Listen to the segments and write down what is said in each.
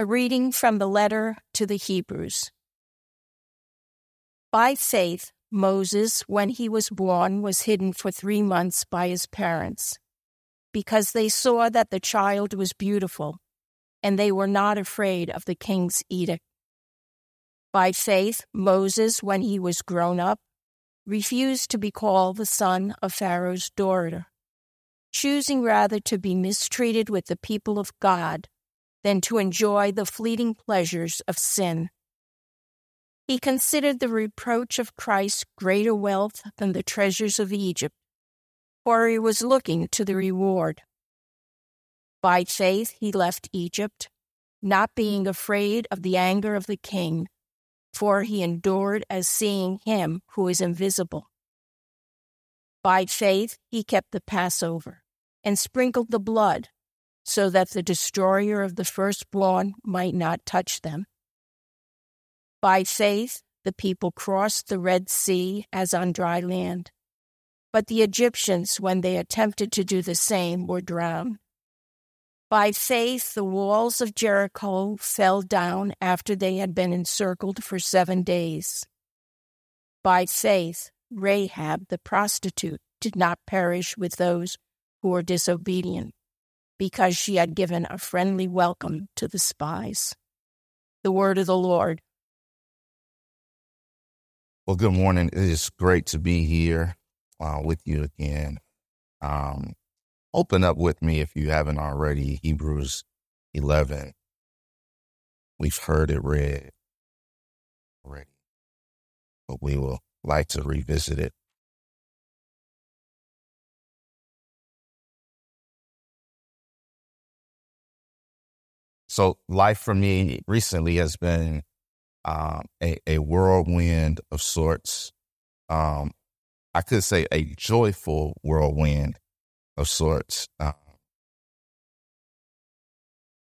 A reading from the letter to the Hebrews. By faith, Moses, when he was born, was hidden for three months by his parents, because they saw that the child was beautiful, and they were not afraid of the king's edict. By faith, Moses, when he was grown up, refused to be called the son of Pharaoh's daughter, choosing rather to be mistreated with the people of God than to enjoy the fleeting pleasures of sin. He considered the reproach of Christ greater wealth than the treasures of Egypt, for he was looking to the reward. By faith he left Egypt, not being afraid of the anger of the king, for he endured as seeing him who is invisible. By faith he kept the Passover, and sprinkled the blood so that the destroyer of the firstborn might not touch them. By faith, the people crossed the Red Sea as on dry land. But the Egyptians, when they attempted to do the same, were drowned. By faith, the walls of Jericho fell down after they had been encircled for seven days. By faith, Rahab the prostitute did not perish with those who were disobedient because she had given a friendly welcome to the spies. The word of the Lord. Well, good morning. It is great to be here uh, with you again. Um, open up with me if you haven't already. Hebrews 11. We've heard it read already, but we will like to revisit it So life for me recently has been um, a, a whirlwind of sorts. Um, I could say a joyful whirlwind of sorts. Uh,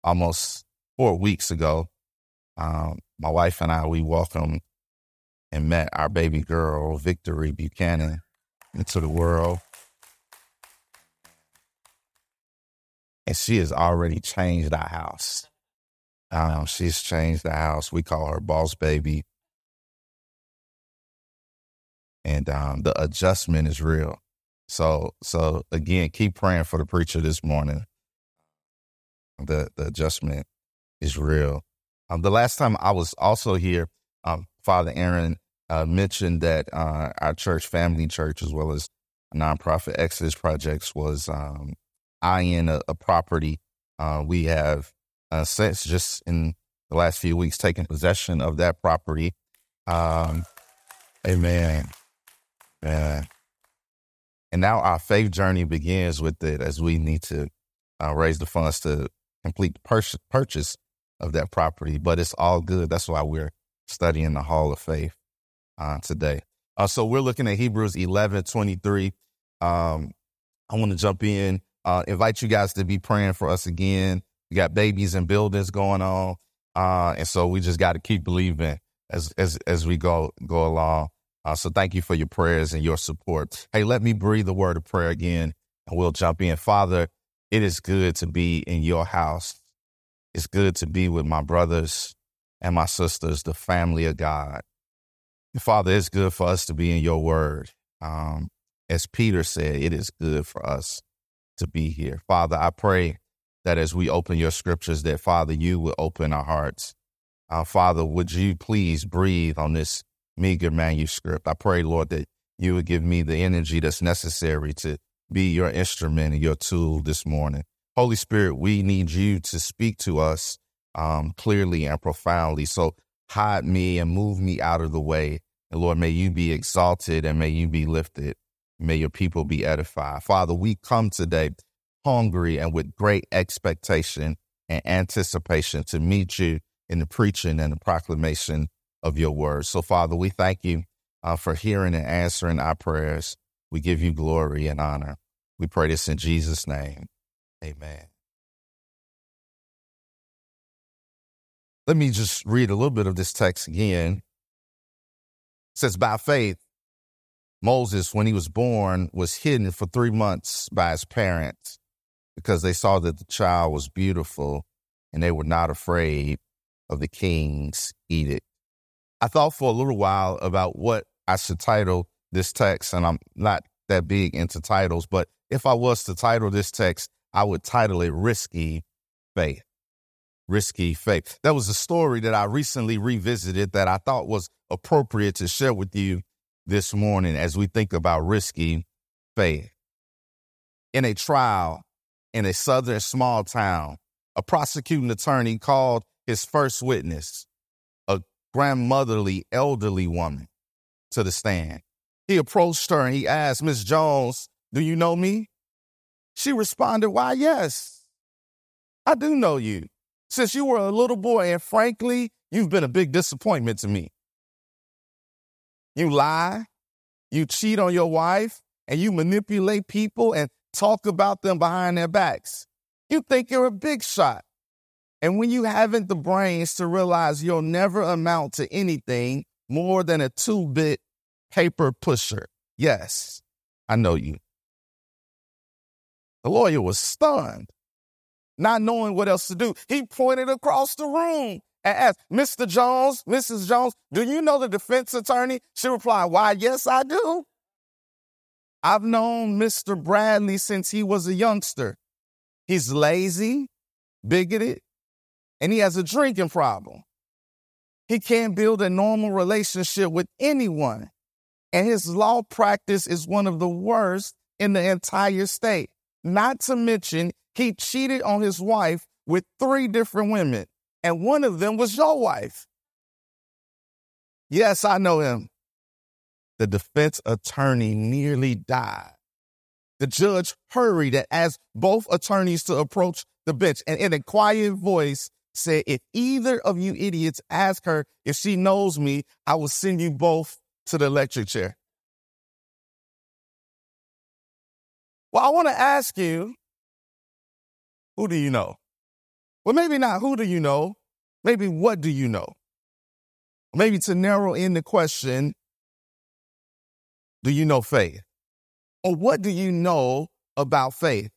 almost four weeks ago, um, my wife and I, we welcomed and met our baby girl, Victory Buchanan, into the world. And she has already changed our house. Um, she's changed the house. We call her Boss Baby. And um, the adjustment is real. So, so again, keep praying for the preacher this morning. The the adjustment is real. Um, the last time I was also here, um, Father Aaron uh, mentioned that uh, our church, Family Church, as well as nonprofit Exodus Projects, was um, eyeing a, a property. Uh, we have uh, since just in the last few weeks taking possession of that property. Um, amen. Man. And now our faith journey begins with it as we need to uh, raise the funds to complete the pur- purchase of that property. But it's all good. That's why we're studying the Hall of Faith uh, today. Uh, so we're looking at Hebrews 11 23. Um, I want to jump in, uh, invite you guys to be praying for us again. We got babies and buildings going on. Uh, and so we just got to keep believing as, as, as we go, go along. Uh, so thank you for your prayers and your support. Hey, let me breathe the word of prayer again and we'll jump in. Father, it is good to be in your house. It's good to be with my brothers and my sisters, the family of God. Father, it's good for us to be in your word. Um, as Peter said, it is good for us to be here. Father, I pray that as we open your scriptures, that Father, you will open our hearts. Our Father, would you please breathe on this meager manuscript? I pray, Lord, that you would give me the energy that's necessary to be your instrument and your tool this morning. Holy Spirit, we need you to speak to us um, clearly and profoundly. So hide me and move me out of the way. And Lord, may you be exalted and may you be lifted. May your people be edified. Father, we come today hungry and with great expectation and anticipation to meet you in the preaching and the proclamation of your word. So, Father, we thank you uh, for hearing and answering our prayers. We give you glory and honor. We pray this in Jesus' name. Amen. Let me just read a little bit of this text again. It says, By faith, Moses, when he was born, was hidden for three months by his parents because they saw that the child was beautiful and they were not afraid of the king's edict. I thought for a little while about what I should title this text, and I'm not that big into titles, but if I was to title this text, I would title it Risky Faith. Risky Faith. That was a story that I recently revisited that I thought was appropriate to share with you this morning as we think about risky faith. In a trial in a southern small town, a prosecuting attorney called his first witness, a grandmotherly, elderly woman, to the stand. He approached her and he asked, Miss Jones, do you know me? She responded, Why, yes, I do know you. Since you were a little boy, and frankly, you've been a big disappointment to me. You lie, you cheat on your wife, and you manipulate people and talk about them behind their backs. You think you're a big shot. And when you haven't the brains to realize you'll never amount to anything more than a two bit paper pusher, yes, I know you. The lawyer was stunned, not knowing what else to do. He pointed across the room and asked, Mr. Jones, Mrs. Jones, do you know the defense attorney? She replied, Why, yes, I do. I've known Mr. Bradley since he was a youngster. He's lazy, bigoted, and he has a drinking problem. He can't build a normal relationship with anyone. And his law practice is one of the worst in the entire state. Not to mention, he cheated on his wife with three different women, and one of them was your wife. Yes, I know him the defense attorney nearly died. The judge hurried and asked both attorneys to approach the bench and in a quiet voice said, If either of you idiots ask her if she knows me, I will send you both to the electric chair. Well, I want to ask you, who do you know? Well, maybe not who do you know, maybe what do you know? Maybe to narrow in the question, do you know faith? Or what do you know about faith?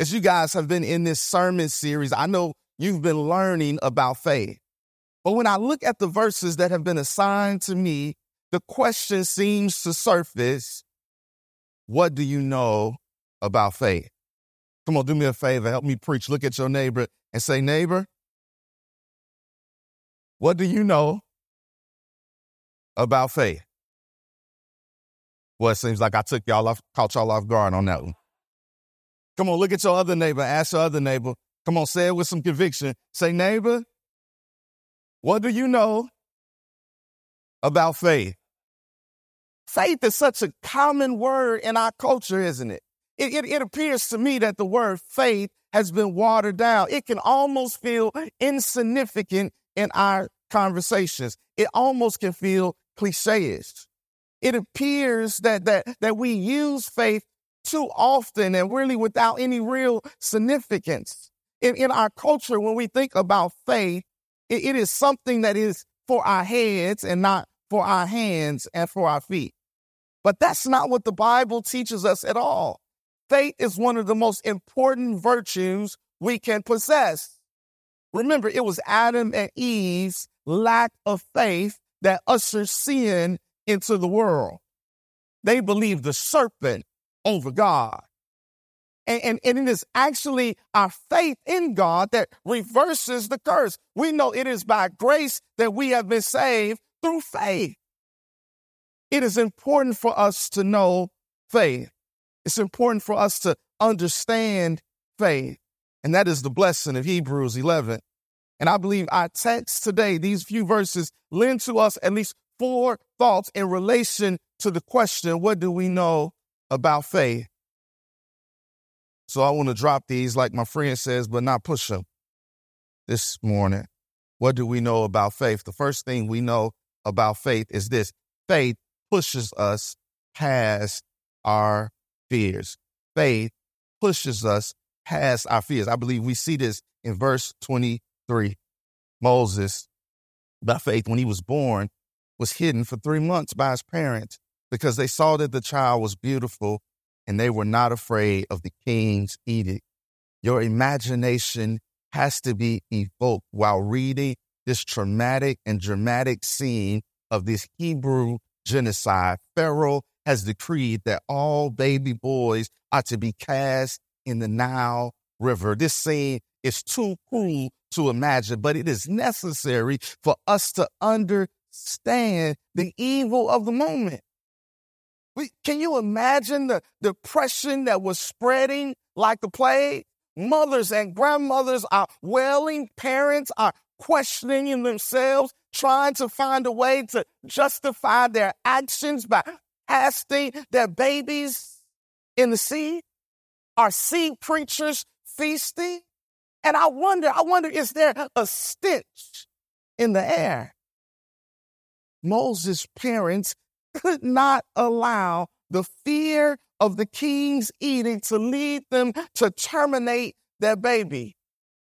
As you guys have been in this sermon series, I know you've been learning about faith. But when I look at the verses that have been assigned to me, the question seems to surface what do you know about faith? Come on, do me a favor, help me preach. Look at your neighbor and say, Neighbor, what do you know about faith? Well, it seems like I took y'all off, caught y'all off guard on that one. Come on, look at your other neighbor. Ask your other neighbor. Come on, say it with some conviction. Say, neighbor, what do you know about faith? Faith is such a common word in our culture, isn't it? It, it? it appears to me that the word faith has been watered down. It can almost feel insignificant in our conversations. It almost can feel cliche-ish it appears that that that we use faith too often and really without any real significance. In, in our culture, when we think about faith, it, it is something that is for our heads and not for our hands and for our feet. But that's not what the Bible teaches us at all. Faith is one of the most important virtues we can possess. Remember, it was Adam and Eve's lack of faith that ushered sin into the world. They believe the serpent over God. And, and, and, it is actually our faith in God that reverses the curse. We know it is by grace that we have been saved through faith. It is important for us to know faith. It's important for us to understand faith. And that is the blessing of Hebrews 11. And I believe our text today, these few verses, lend to us at least four thoughts in relation to the question what do we know about faith? So I want to drop these, like my friend says, but not push them this morning. What do we know about faith? The first thing we know about faith is this faith pushes us past our fears. Faith pushes us past our fears. I believe we see this in verse 23. Moses, by faith, when he was born, was hidden for three months by his parents because they saw that the child was beautiful and they were not afraid of the king's edict. Your imagination has to be evoked while reading this traumatic and dramatic scene of this Hebrew genocide. Pharaoh has decreed that all baby boys are to be cast in the Nile River. This scene is too cruel to imagine, but it is necessary for us to understand the evil of the moment. We, can you imagine the depression that was spreading like the plague? Mothers and grandmothers are wailing, parents are questioning themselves, trying to find a way to justify their actions by casting their babies in the sea. Are sea preachers feasting? And I wonder, I wonder, is there a stench in the air? Moses' parents could not allow the fear of the king's edict to lead them to terminate their baby.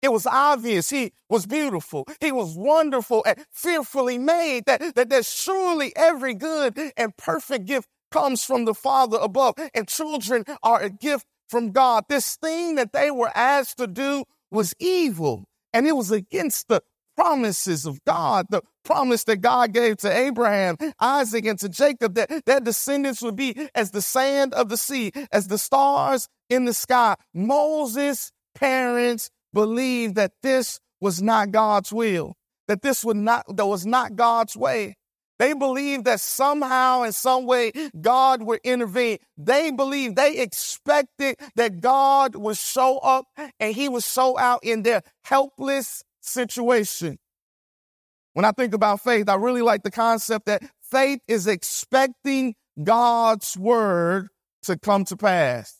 It was obvious he was beautiful. He was wonderful and fearfully made. That, that, that surely every good and perfect gift comes from the Father above, and children are a gift from God. This thing that they were asked to do was evil, and it was against the promises of God, the promise that God gave to Abraham, Isaac, and to Jacob, that their descendants would be as the sand of the sea, as the stars in the sky. Moses' parents believed that this was not God's will, that this was not, that was not God's way. They believed that somehow, in some way, God would intervene. They believed, they expected that God would show up and he would show out in their helpless situation. When I think about faith, I really like the concept that faith is expecting God's word to come to pass.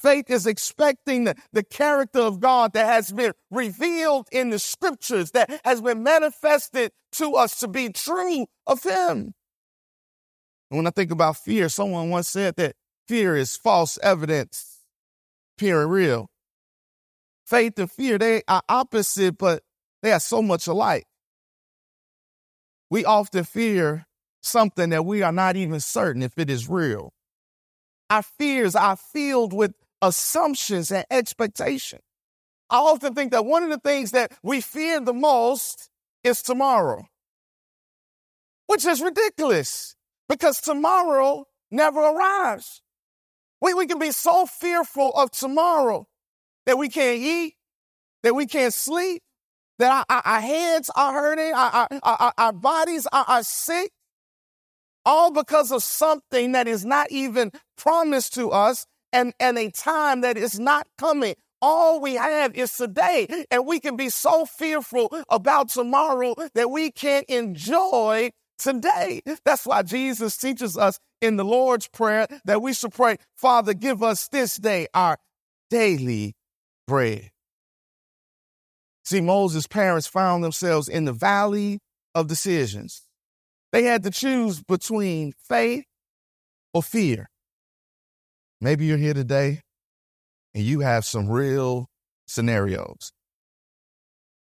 Faith is expecting the, the, character of God that has been revealed in the scriptures, that has been manifested to us to be true of Him. And when I think about fear, someone once said that fear is false evidence appearing real. Faith and fear, they are opposite, but they are so much alike. We often fear something that we are not even certain if it is real. Our fears are filled with assumptions and expectations. I often think that one of the things that we fear the most is tomorrow, which is ridiculous because tomorrow never arrives. We, we can be so fearful of tomorrow that we can't eat, that we can't sleep, that our, our, our heads are hurting, our, our, our bodies are, are sick, all because of something that is not even promised to us and, and a time that is not coming. All we have is today, and we can be so fearful about tomorrow that we can't enjoy today. That's why Jesus teaches us in the Lord's Prayer that we should pray, Father, give us this day our daily bread. See, Moses' parents found themselves in the valley of decisions. They had to choose between faith or fear. Maybe you're here today and you have some real scenarios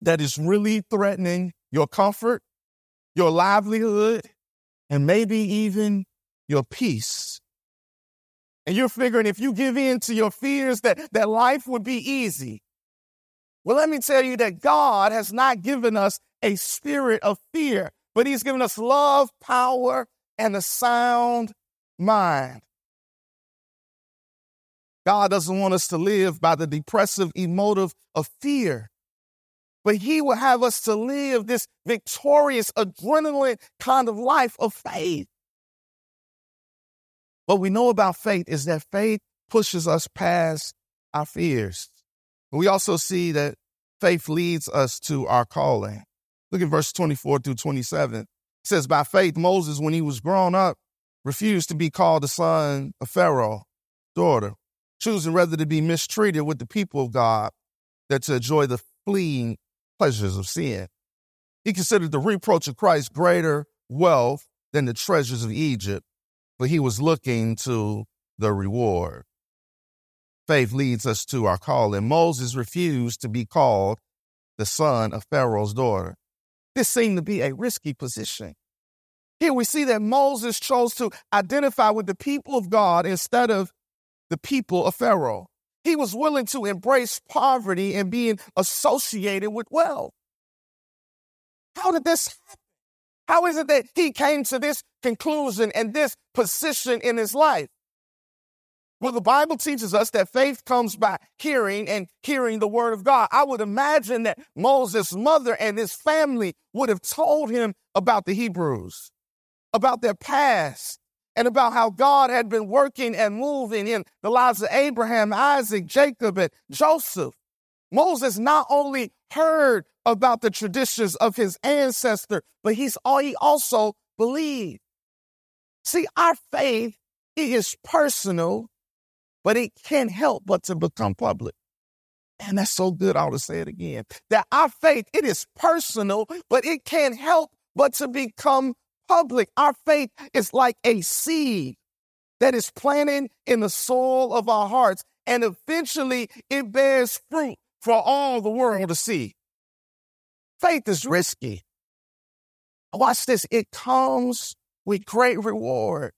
that is really threatening your comfort, your livelihood, and maybe even your peace. And you're figuring if you give in to your fears that, that life would be easy. Well, let me tell you that God has not given us a spirit of fear, but He's given us love, power, and a sound mind. God doesn't want us to live by the depressive emotive of fear, but He will have us to live this victorious adrenaline kind of life of faith. What we know about faith is that faith pushes us past our fears. We also see that faith leads us to our calling. Look at verse 24 through 27. It says, By faith, Moses, when he was grown up, refused to be called the son of Pharaoh, daughter choosing rather to be mistreated with the people of God than to enjoy the fleeting pleasures of sin. He considered the reproach of Christ greater wealth than the treasures of Egypt, but he was looking to the reward. Faith leads us to our calling. Moses refused to be called the son of Pharaoh's daughter. This seemed to be a risky position. Here we see that Moses chose to identify with the people of God instead of the people of Pharaoh. he was willing to embrace poverty and being associated with wealth. How did this happen? How is it that he came to this conclusion and this position in his life? Well, the Bible teaches us that faith comes by hearing and hearing the word of God. I would imagine that Moses' mother and his family would have told him about the Hebrews, about their past, and about how God had been working and moving in the lives of Abraham, Isaac, Jacob, and Joseph. Moses not only heard about the traditions of his ancestor, but he's he also believed. See, our faith is personal, but it can't help but to become public. And that's so good. I ought to say it again. That our faith, it is personal, but it can't help but to become public. Our faith is like a seed that is planted in the soil of our hearts, and eventually it bears fruit for all the world to see. Faith is risky. Watch this. It comes with great reward.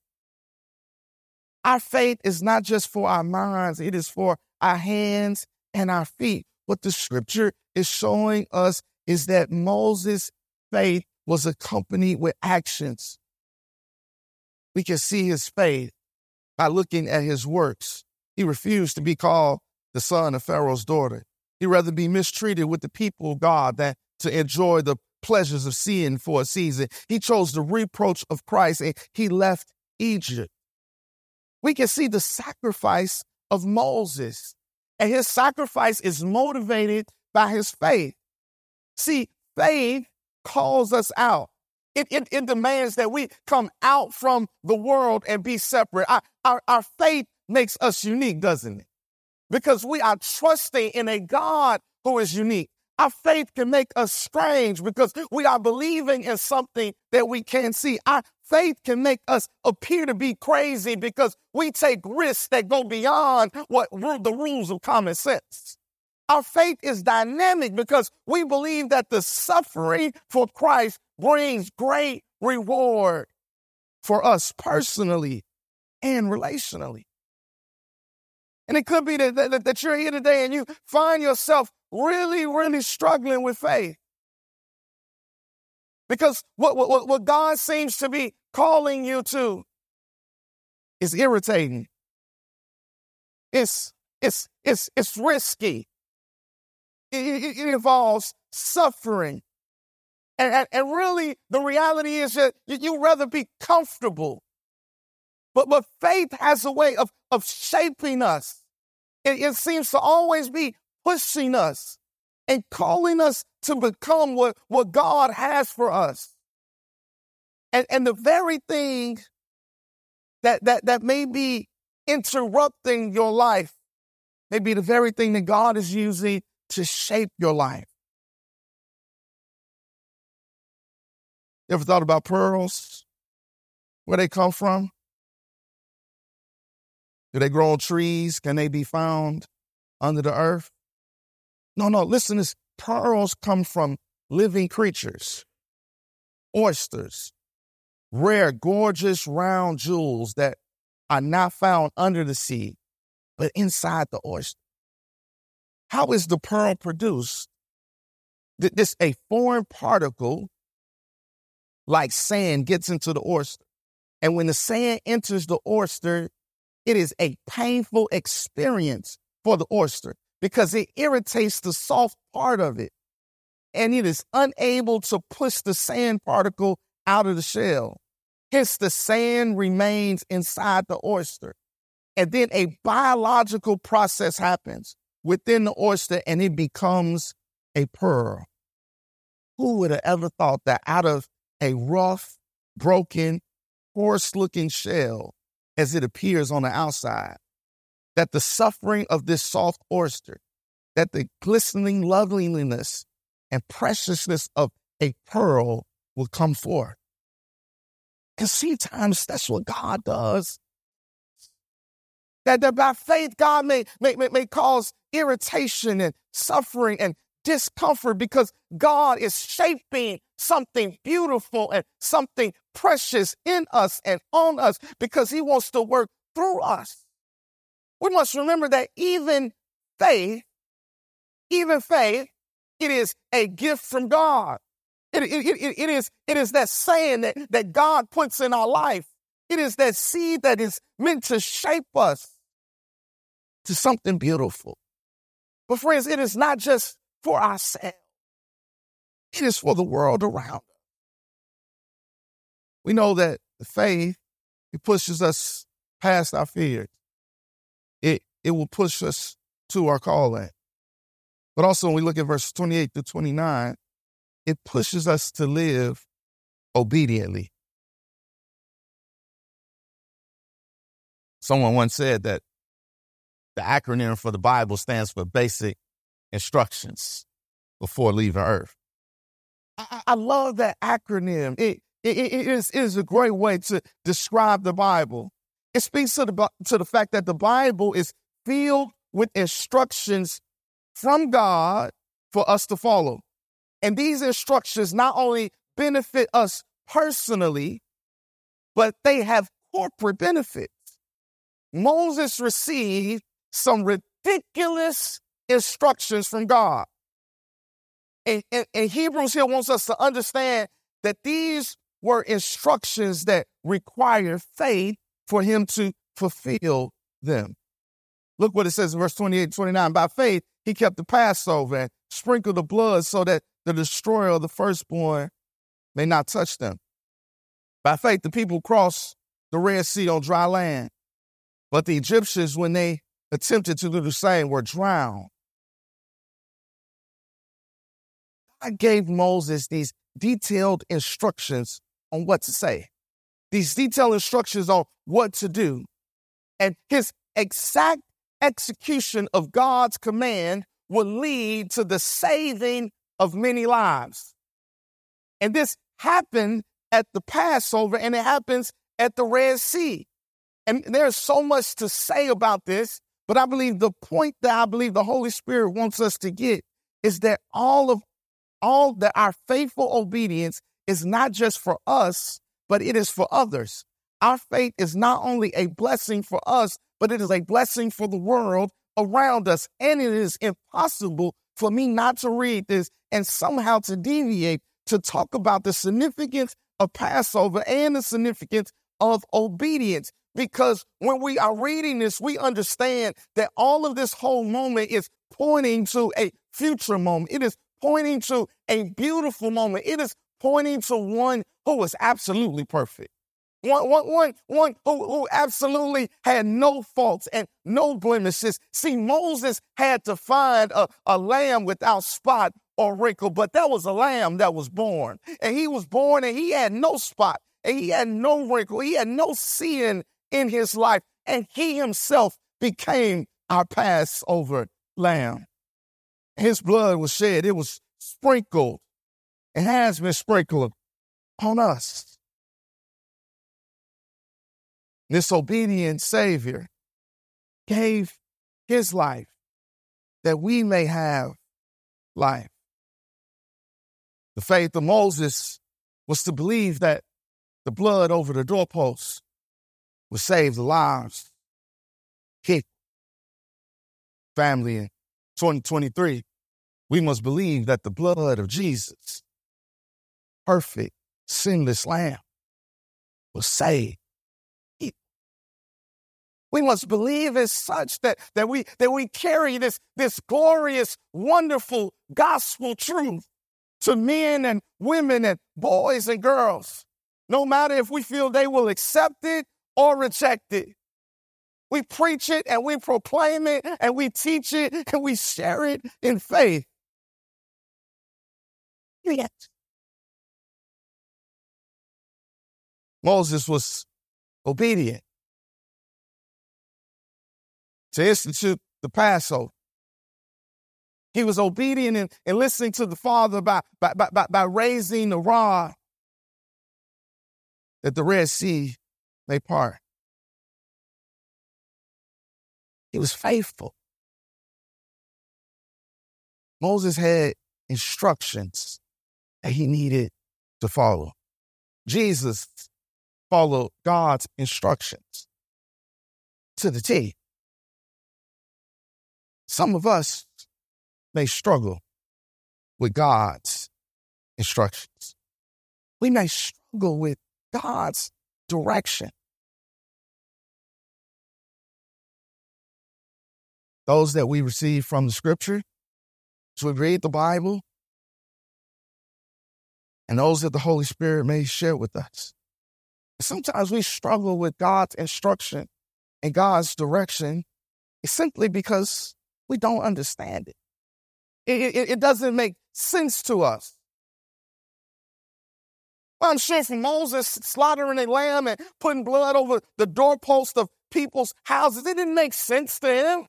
Our faith is not just for our minds, it is for our hands and our feet. What the scripture is showing us is that Moses' faith was accompanied with actions. We can see his faith by looking at his works. He refused to be called the son of Pharaoh's daughter. He'd rather be mistreated with the people of God than to enjoy the pleasures of sin for a season. He chose the reproach of Christ and he left Egypt. We can see the sacrifice of Moses, and his sacrifice is motivated by his faith. See, faith calls us out. It, it, it, demands that we come out from the world and be separate. Our, our, our faith makes us unique, doesn't it? Because we are trusting in a God who is unique. Our faith can make us strange because we are believing in something that we can't see. Our faith can make us appear to be crazy because we take risks that go beyond what the rules of common sense. Our faith is dynamic because we believe that the suffering for Christ brings great reward for us personally and relationally. And it could be that, that, that you're here today and you find yourself really, really struggling with faith. Because what, what, what God seems to be calling you to is irritating. It's, it's, it's, it's risky. It, it, it involves suffering. And, and, and, really, the reality is that you'd rather be comfortable. But, but faith has a way of, of shaping us. It, it seems to always be pushing us and calling us to become what, what God has for us. And, and the very thing that, that, that may be interrupting your life may be the very thing that God is using to shape your life. You ever thought about pearls? Where they come from? Do they grow on trees? Can they be found under the earth? No, no, listen, this pearls come from living creatures, oysters, rare, gorgeous, round jewels that are not found under the sea, but inside the oyster. How is the pearl produced? This a foreign particle like sand gets into the oyster. And when the sand enters the oyster, it is a painful experience for the oyster because it irritates the soft part of it and it is unable to push the sand particle out of the shell. Hence, the sand remains inside the oyster. And then a biological process happens within the oyster and it becomes a pearl. Who would have ever thought that out of a rough, broken, coarse looking shell as it appears on the outside, that the suffering of this soft oyster, that the glistening loveliness and preciousness of a pearl will come forth. And sometimes that's what God does. That, that by faith, God may, may, may, may cause irritation and suffering and discomfort because God is shaping something beautiful and something precious in us and on us because He wants to work through us. We must remember that even faith, even faith, it is a gift from God. It, it, it, it, is, it is that saying that, that God puts in our life. It is that seed that is meant to shape us to something beautiful. But friends, it is not just for ourselves. It is for the world around us. We know that the faith, it pushes us past our fears. It, will push us to our calling. But also when we look at verse 28 to 29, it pushes us to live obediently. Someone once said that the acronym for the Bible stands for basic instructions before leaving earth. I, I love that acronym. It, it, it, is, it is a great way to describe the Bible. It speaks to the, to the fact that the Bible is filled with instructions from God for us to follow. And these instructions not only benefit us personally, but they have corporate benefits. Moses received some ridiculous instructions from God. And, and, and, Hebrews here wants us to understand that these were instructions that require faith for him to fulfill them. Look what it says in verse 28 29. By faith, he kept the Passover and sprinkled the blood so that the destroyer of the firstborn may not touch them. By faith, the people crossed the Red Sea on dry land. But the Egyptians, when they attempted to do the same, were drowned. God gave Moses these detailed instructions on what to say, these detailed instructions on what to do. And his exact execution of God's command will lead to the saving of many lives. And this happened at the Passover and it happens at the Red Sea. And there's so much to say about this, but I believe the point that I believe the Holy Spirit wants us to get is that all of all that our faithful obedience is not just for us, but it is for others. Our faith is not only a blessing for us, but it is a blessing for the world around us. And it is impossible for me not to read this and somehow to deviate to talk about the significance of Passover and the significance of obedience. Because when we are reading this, we understand that all of this whole moment is pointing to a future moment. It is pointing to a beautiful moment. It is pointing to one who is absolutely perfect. One, one, one, one who, who absolutely had no faults and no blemishes. See, Moses had to find a, a lamb without spot or wrinkle, but that was a lamb that was born. And he was born and he had no spot and he had no wrinkle. He had no sin in his life. And he himself became our Passover lamb. His blood was shed. It was sprinkled. It has been sprinkled on us. This obedient Savior gave his life that we may have life. The faith of Moses was to believe that the blood over the doorposts would save the lives. Hit family in 2023, we must believe that the blood of Jesus, perfect, sinless lamb, will save we must believe as such that, that we that we carry this, this glorious, wonderful gospel truth to men and women and boys and girls, no matter if we feel they will accept it or reject it. We preach it and we proclaim it and we teach it and we share it in faith. Yet. Moses was obedient to institute the Passover. He was obedient and, and listening to the Father by, by, by, by raising the rod that the Red Sea may part. He was faithful. Moses had instructions that he needed to follow. Jesus followed God's instructions to the T. some of us may struggle with God's instructions. We may struggle with God's direction. Those that we receive from the scripture, as we read the Bible, and those that the Holy Spirit may share with us. Sometimes we struggle with God's instruction and God's direction simply because we don't understand it. It, it, it doesn't make sense to us. Well, I'm sure from Moses slaughtering a lamb and putting blood over the doorpost of people's houses, it didn't make sense to him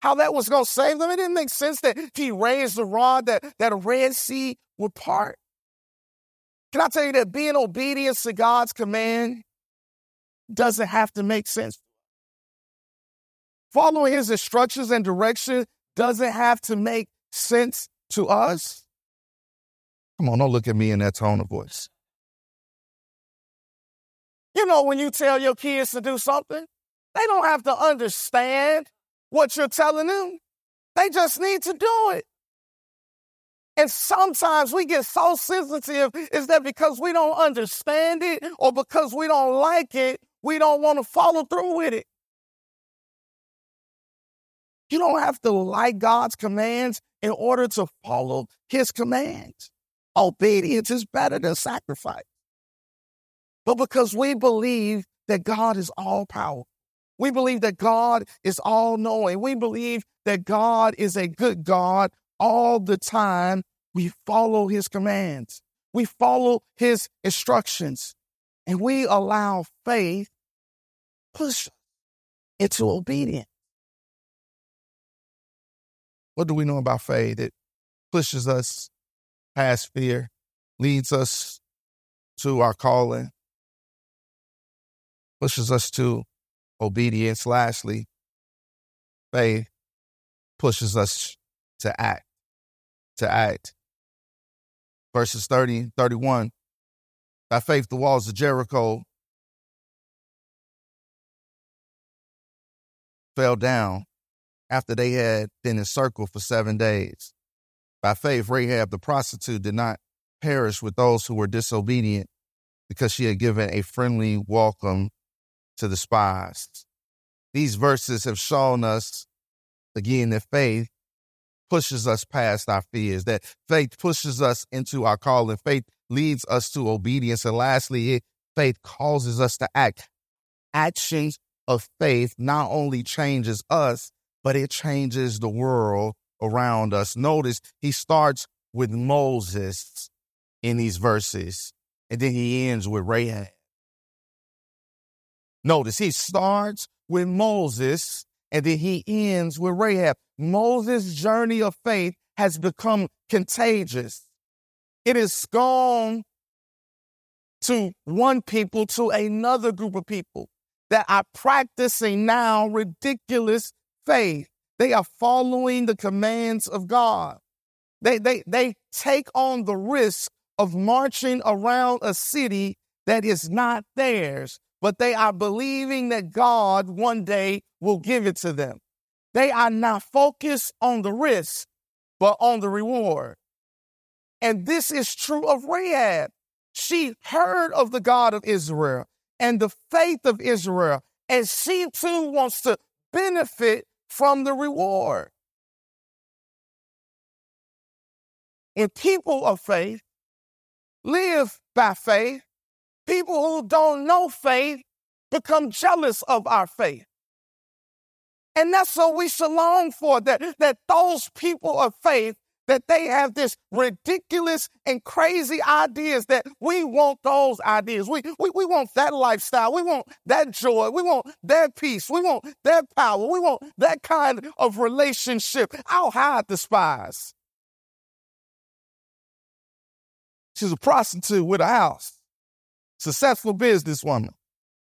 how that was going to save them. It didn't make sense that he raised the rod that, that Red Sea would part. Can I tell you that being obedient to God's command doesn't have to make sense? Following his instructions and direction doesn't have to make sense to us. Come on, don't look at me in that tone of voice. You know, when you tell your kids to do something, they don't have to understand what you're telling them. They just need to do it. And sometimes we get so sensitive is that because we don't understand it or because we don't like it, we don't want to follow through with it. You don't have to like God's commands in order to follow his commands. Obedience is better than sacrifice. But because we believe that God is all powerful, we believe that God is all knowing, we believe that God is a good God all the time, we follow his commands. We follow his instructions and we allow faith push into obedience. What do we know about faith? It pushes us past fear, leads us to our calling, pushes us to obedience. Lastly, faith pushes us to act, to act verses 30 31. By faith, the walls of Jericho fell down after they had been encircled for seven days. By faith, Rahab the prostitute did not perish with those who were disobedient because she had given a friendly welcome to the spies. These verses have shown us again that faith pushes us past our fears, that faith pushes us into our calling. Faith leads us to obedience. And lastly, it, faith causes us to act. Actions of faith not only changes us, but it changes the world around us. Notice he starts with Moses in these verses, and then he ends with Rahab. Notice he starts with Moses and then he ends with Rahab. Moses' journey of faith has become contagious. It has gone to one people to another group of people that are practicing now ridiculous faith. They are following the commands of God. They, they, they take on the risk of marching around a city that is not theirs but they are believing that God one day will give it to them. They are not focused on the risk, but on the reward. And this is true of Rahab. She heard of the God of Israel and the faith of Israel, and she too wants to benefit from the reward. And people of faith live by faith People who don't know faith become jealous of our faith. And that's what we should long for, that, that those people of faith, that they have this ridiculous and crazy ideas that we want those ideas. We, we, we want that lifestyle. We want that joy. We want that peace. We want that power. We want that kind of relationship. I'll hide the spies. She's a prostitute with a house successful businesswoman.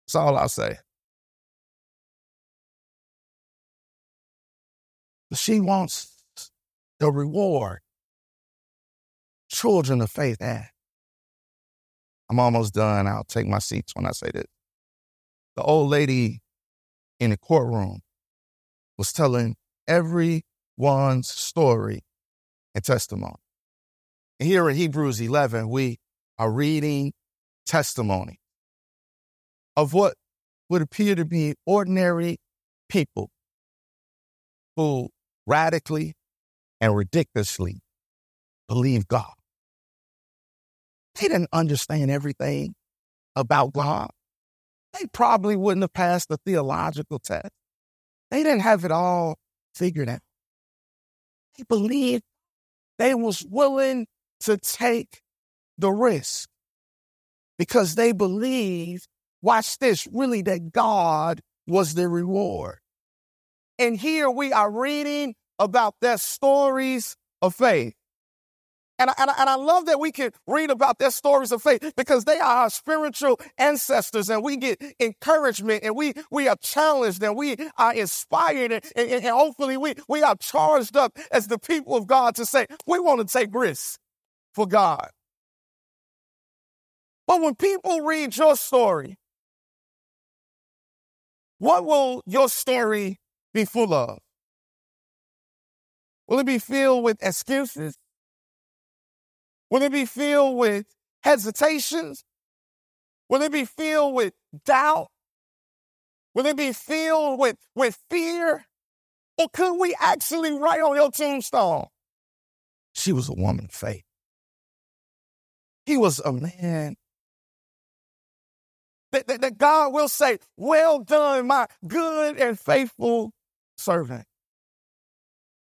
That's all I'll say. But she wants the reward children of faith have. I'm almost done. I'll take my seats when I say this. The old lady in the courtroom was telling everyone's story and testimony. And here in Hebrews 11, we are reading testimony of what would appear to be ordinary people who radically and ridiculously believe God. They didn't understand everything about God. They probably wouldn't have passed the theological test. They didn't have it all figured out. They believed they was willing to take the risk because they believed, watch this, really that God was their reward. And here we are reading about their stories of faith. And I, and, I, and I love that we can read about their stories of faith because they are our spiritual ancestors and we get encouragement and we, we are challenged and we are inspired and, and, and hopefully we, we are charged up as the people of God to say, we want to take risks for God. But when people read your story, what will your story be full of? Will it be filled with excuses? Will it be filled with hesitations? Will it be filled with doubt? Will it be filled with, with fear? Or could we actually write on your tombstone? She was a woman of faith. He was a man that, that, that God will say, Well done, my good and faithful servant.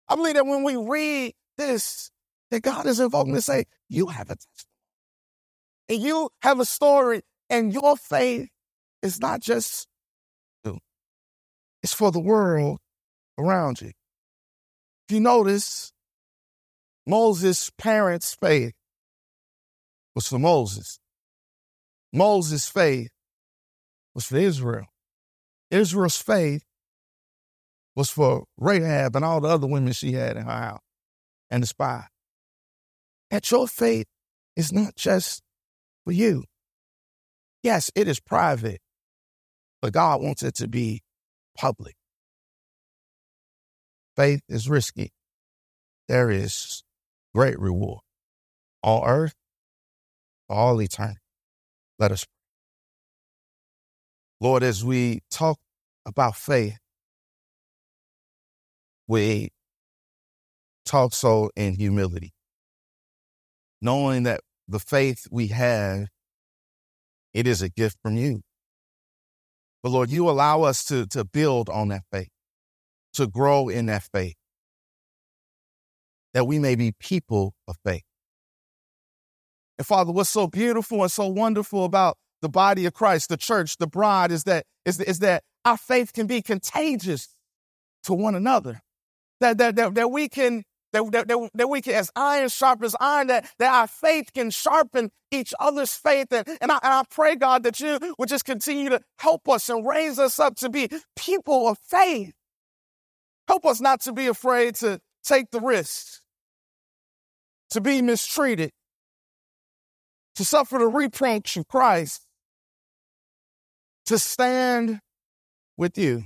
I believe that when we read this, that God is invoking to say, you have a testimony. And you have a story, and your faith is not just you. It's for the world around you. If you notice, Moses' parents' faith was for Moses. Moses' faith was for Israel. Israel's faith was for Rahab and all the other women she had in her house and the spy that your faith is not just for you. Yes, it is private, but God wants it to be public. Faith is risky. There is great reward on earth all eternity. Let us pray. Lord, as we talk about faith, we talk so in humility knowing that the faith we have, it is a gift from you. But Lord, you allow us to, to build on that faith, to grow in that faith, that we may be people of faith. And Father, what's so beautiful and so wonderful about the body of Christ, the church, the bride, is that, is, is that our faith can be contagious to one another. That, that, that, that we can that, that, that, we can, as iron sharpens iron, that, that our faith can sharpen each other's faith. And, and, I, and I pray, God, that you would just continue to help us and raise us up to be people of faith. Help us not to be afraid to take the risk, to be mistreated, to suffer the reproach of Christ, to stand with you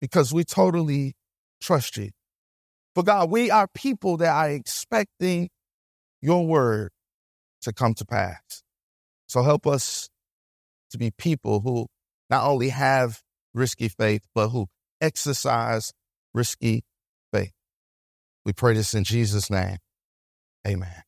because we totally trust you. For God, we are people that are expecting your word to come to pass. So help us to be people who not only have risky faith, but who exercise risky faith. We pray this in Jesus' name. Amen.